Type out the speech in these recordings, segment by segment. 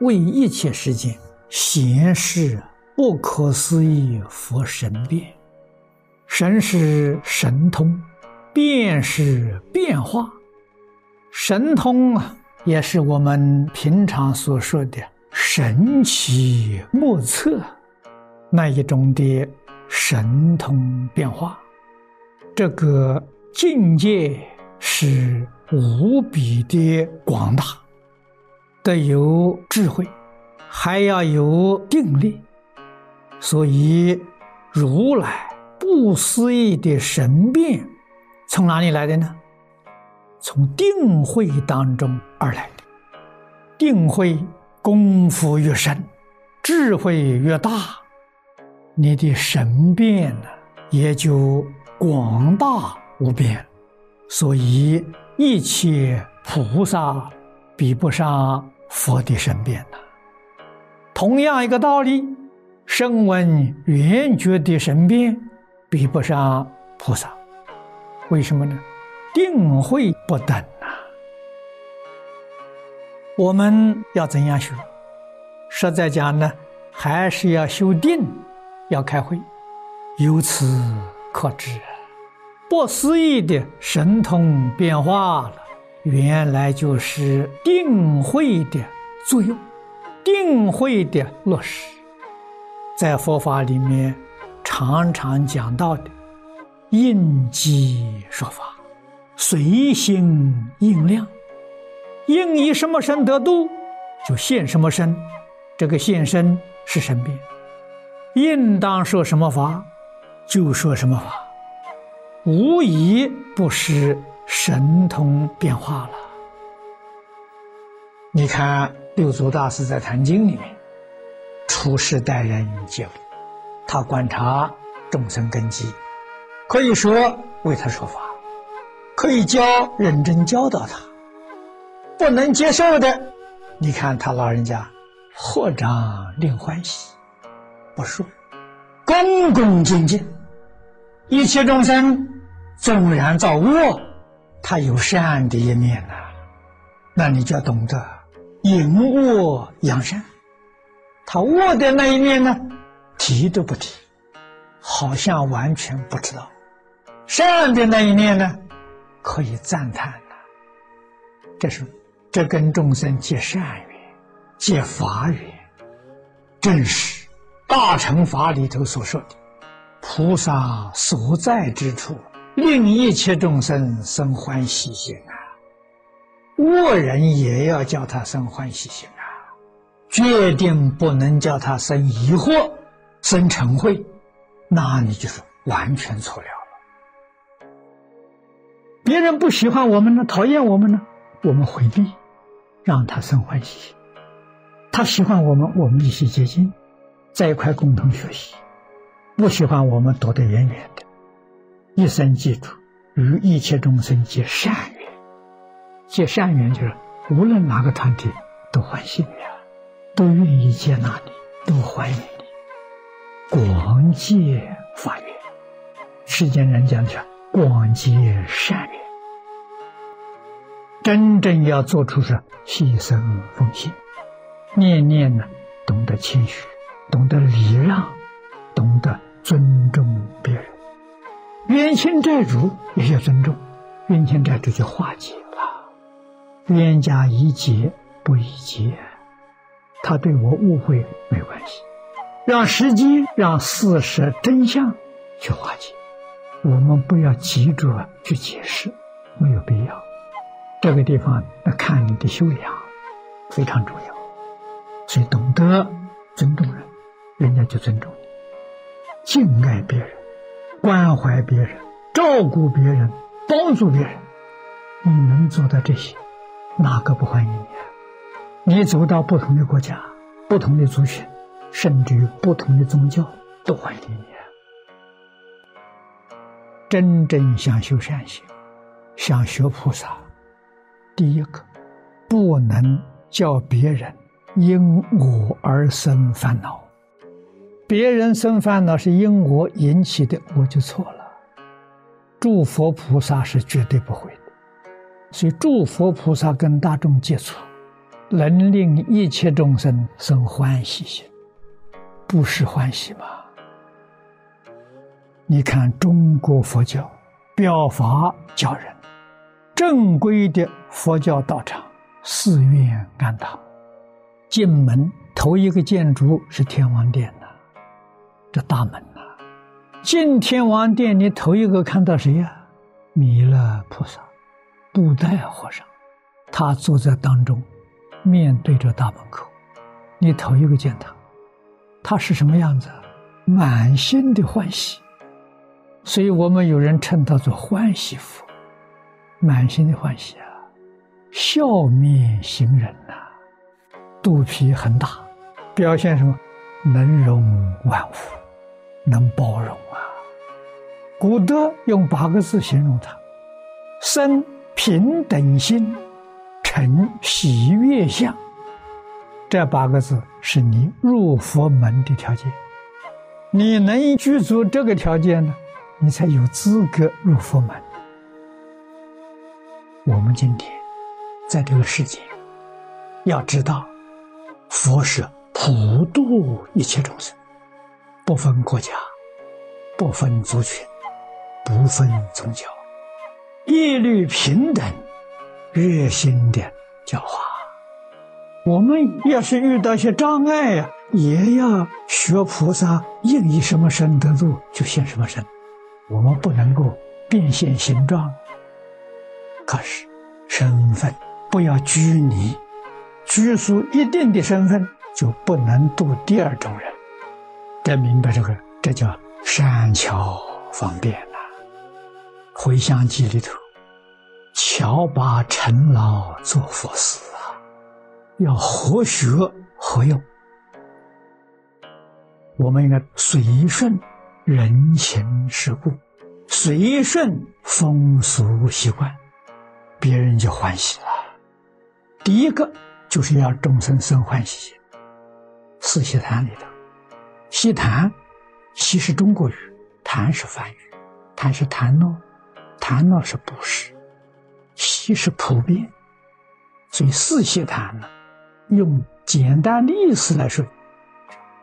为一切世间显示不可思议佛神变，神是神通，变是变化。神通啊，也是我们平常所说的神奇莫测那一种的神通变化。这个境界是无比的广大。得有智慧，还要有定力，所以如来不思议的神变，从哪里来的呢？从定慧当中而来的。定慧功夫越深，智慧越大，你的神变呢也就广大无边。所以一切菩萨。比不上佛的身边呐。同样一个道理，声闻缘觉的身边比不上菩萨。为什么呢？定慧不等呐。我们要怎样修？实在讲呢，还是要修定，要开会。由此可知，不思议的神通变化了。原来就是定慧的作用，定慧的落实，在佛法里面常常讲到的应机说法，随心应量，应以什么身得度，就现什么身，这个现身是身变，应当说什么法，就说什么法，无一不是。神通变化了。你看六祖大师在《坛经》里面，处世待人接物，他观察众生根基，可以说为他说法，可以教认真教导他。不能接受的，你看他老人家，合掌令欢喜，不说，恭恭敬敬，一切众生纵然造恶。他有善的一面呐，那你就要懂得引恶扬善。他恶的那一面呢，提都不提，好像完全不知道；善的那一面呢，可以赞叹的。这是这跟众生结善缘、结法缘，正是大乘法里头所说的菩萨所在之处。令一切众生生欢喜心啊！恶人也要叫他生欢喜心啊！决定不能叫他生疑惑、生嗔恚，那你就是完全错了了。别人不喜欢我们呢，讨厌我们呢，我们回避，让他生欢喜心；他喜欢我们，我们一起接近，在一块共同学习；不喜欢我们，躲得远远的。一生记住，与一切众生结善缘，结善缘就是无论哪个团体都欢喜你啊，都愿意接纳你，都欢迎你。广结法缘，世间人讲的是广结善缘，真正要做出是牺牲奉献，念念呢懂得谦虚，懂得礼让，懂得尊重别人。冤亲债主也要尊重，冤亲债主就化解了。冤家宜解不宜结，他对我误会没关系，让时间让事实真相去化解。我们不要急着去解释，没有必要。这个地方要看你的修养，非常重要。所以懂得尊重人，人家就尊重你，敬爱别人。关怀别人，照顾别人，帮助别人，你能做到这些，哪个不欢迎你？啊？你走到不同的国家、不同的族群，甚至于不同的宗教，都欢迎你。真正想修善行，想学菩萨，第一个，不能叫别人因我而生烦恼。别人生烦恼是因我引起的，我就错了。诸佛菩萨是绝对不会的，所以诸佛菩萨跟大众接触，能令一切众生生欢喜心，不是欢喜吗？你看中国佛教表法教人，正规的佛教道场、寺院、庵堂，进门头一个建筑是天王殿，这大门呐，进天王殿，你头一个看到谁呀？弥勒菩萨，布袋和尚，他坐在当中。面对着大门口，你头一个见他，他是什么样子？满心的欢喜，所以我们有人称他做欢喜佛，满心的欢喜啊，笑面行人呐，肚皮很大，表现什么？能容万物，能包容啊。古德用八个字形容他：生平等心。成喜悦相，这八个字是你入佛门的条件。你能具足这个条件呢，你才有资格入佛门。我们今天在这个世界，要知道，佛是普度一切众生，不分国家，不分族群，不分宗教，一律平等。热心的教化，我们要是遇到些障碍呀，也要学菩萨应以什么身得度就现什么身，我们不能够变现形状。可是身份不要拘泥，拘束一定的身份就不能度第二种人。得明白这个，这叫善巧方便呐。回向记里头。乔把陈老做佛事啊，要活学活用。我们应该随顺人情世故，随顺风俗习惯，别人就欢喜了。第一个就是要众生生欢喜。四喜坛里头，喜坛，喜是中国语，坛是梵语，坛是檀诺，檀诺是布施。喜是普遍，所以四喜坛呢，用简单的意思来说，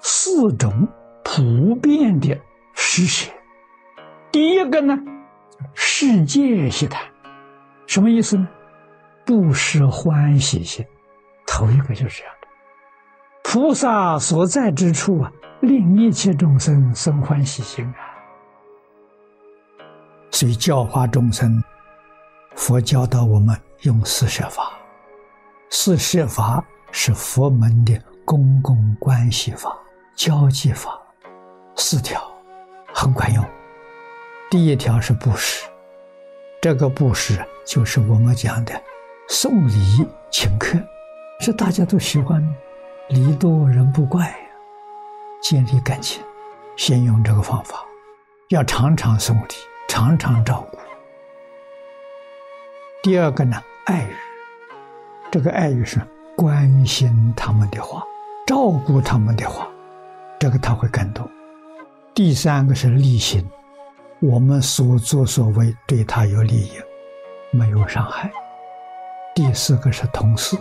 四种普遍的施舍。第一个呢，世界喜坛，什么意思呢？布施欢喜心，头一个就是这样。菩萨所在之处啊，令一切众生生欢喜心啊，所以教化众生。佛教导我们用四摄法，四摄法是佛门的公共关系法、交际法，四条很管用。第一条是布施，这个布施就是我们讲的送礼请客，是大家都喜欢，礼多人不怪呀。建立感情，先用这个方法，要常常送礼，常常照顾。第二个呢，爱语，这个爱语是关心他们的话，照顾他们的话，这个他会感动。第三个是利心，我们所作所为对他有利益，没有伤害。第四个是同事，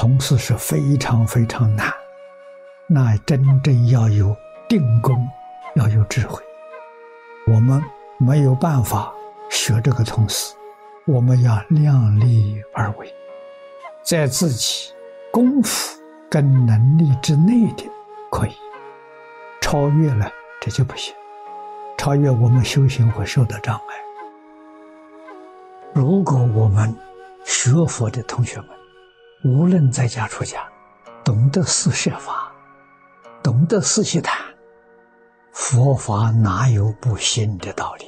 同事是非常非常难，那真正要有定功，要有智慧，我们没有办法学这个同事。我们要量力而为，在自己功夫跟能力之内的可以，超越了这就不行。超越我们修行会受到障碍。如果我们学佛的同学们，无论在家出家，懂得四摄法，懂得四悉檀，佛法哪有不行的道理？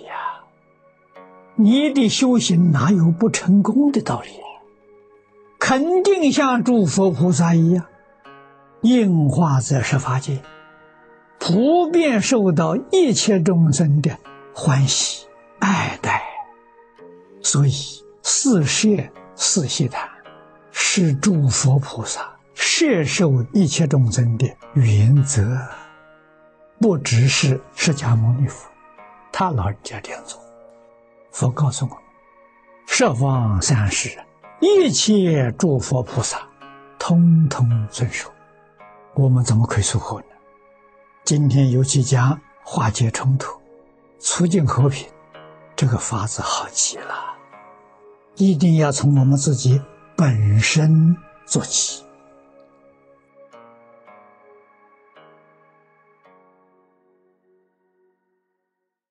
你的修行哪有不成功的道理？肯定像诸佛菩萨一样，应化在十法界，普遍受到一切众生的欢喜爱戴。所以四摄四悉檀是诸佛菩萨摄受一切众生的原则，不只是释迦牟尼佛，他老人家这样做。佛告诉我们：十方三世一切诸佛菩萨，通通遵守，我们怎么可以疏忽呢？今天尤其讲化解冲突、促进和平，这个法子好极了，一定要从我们自己本身做起。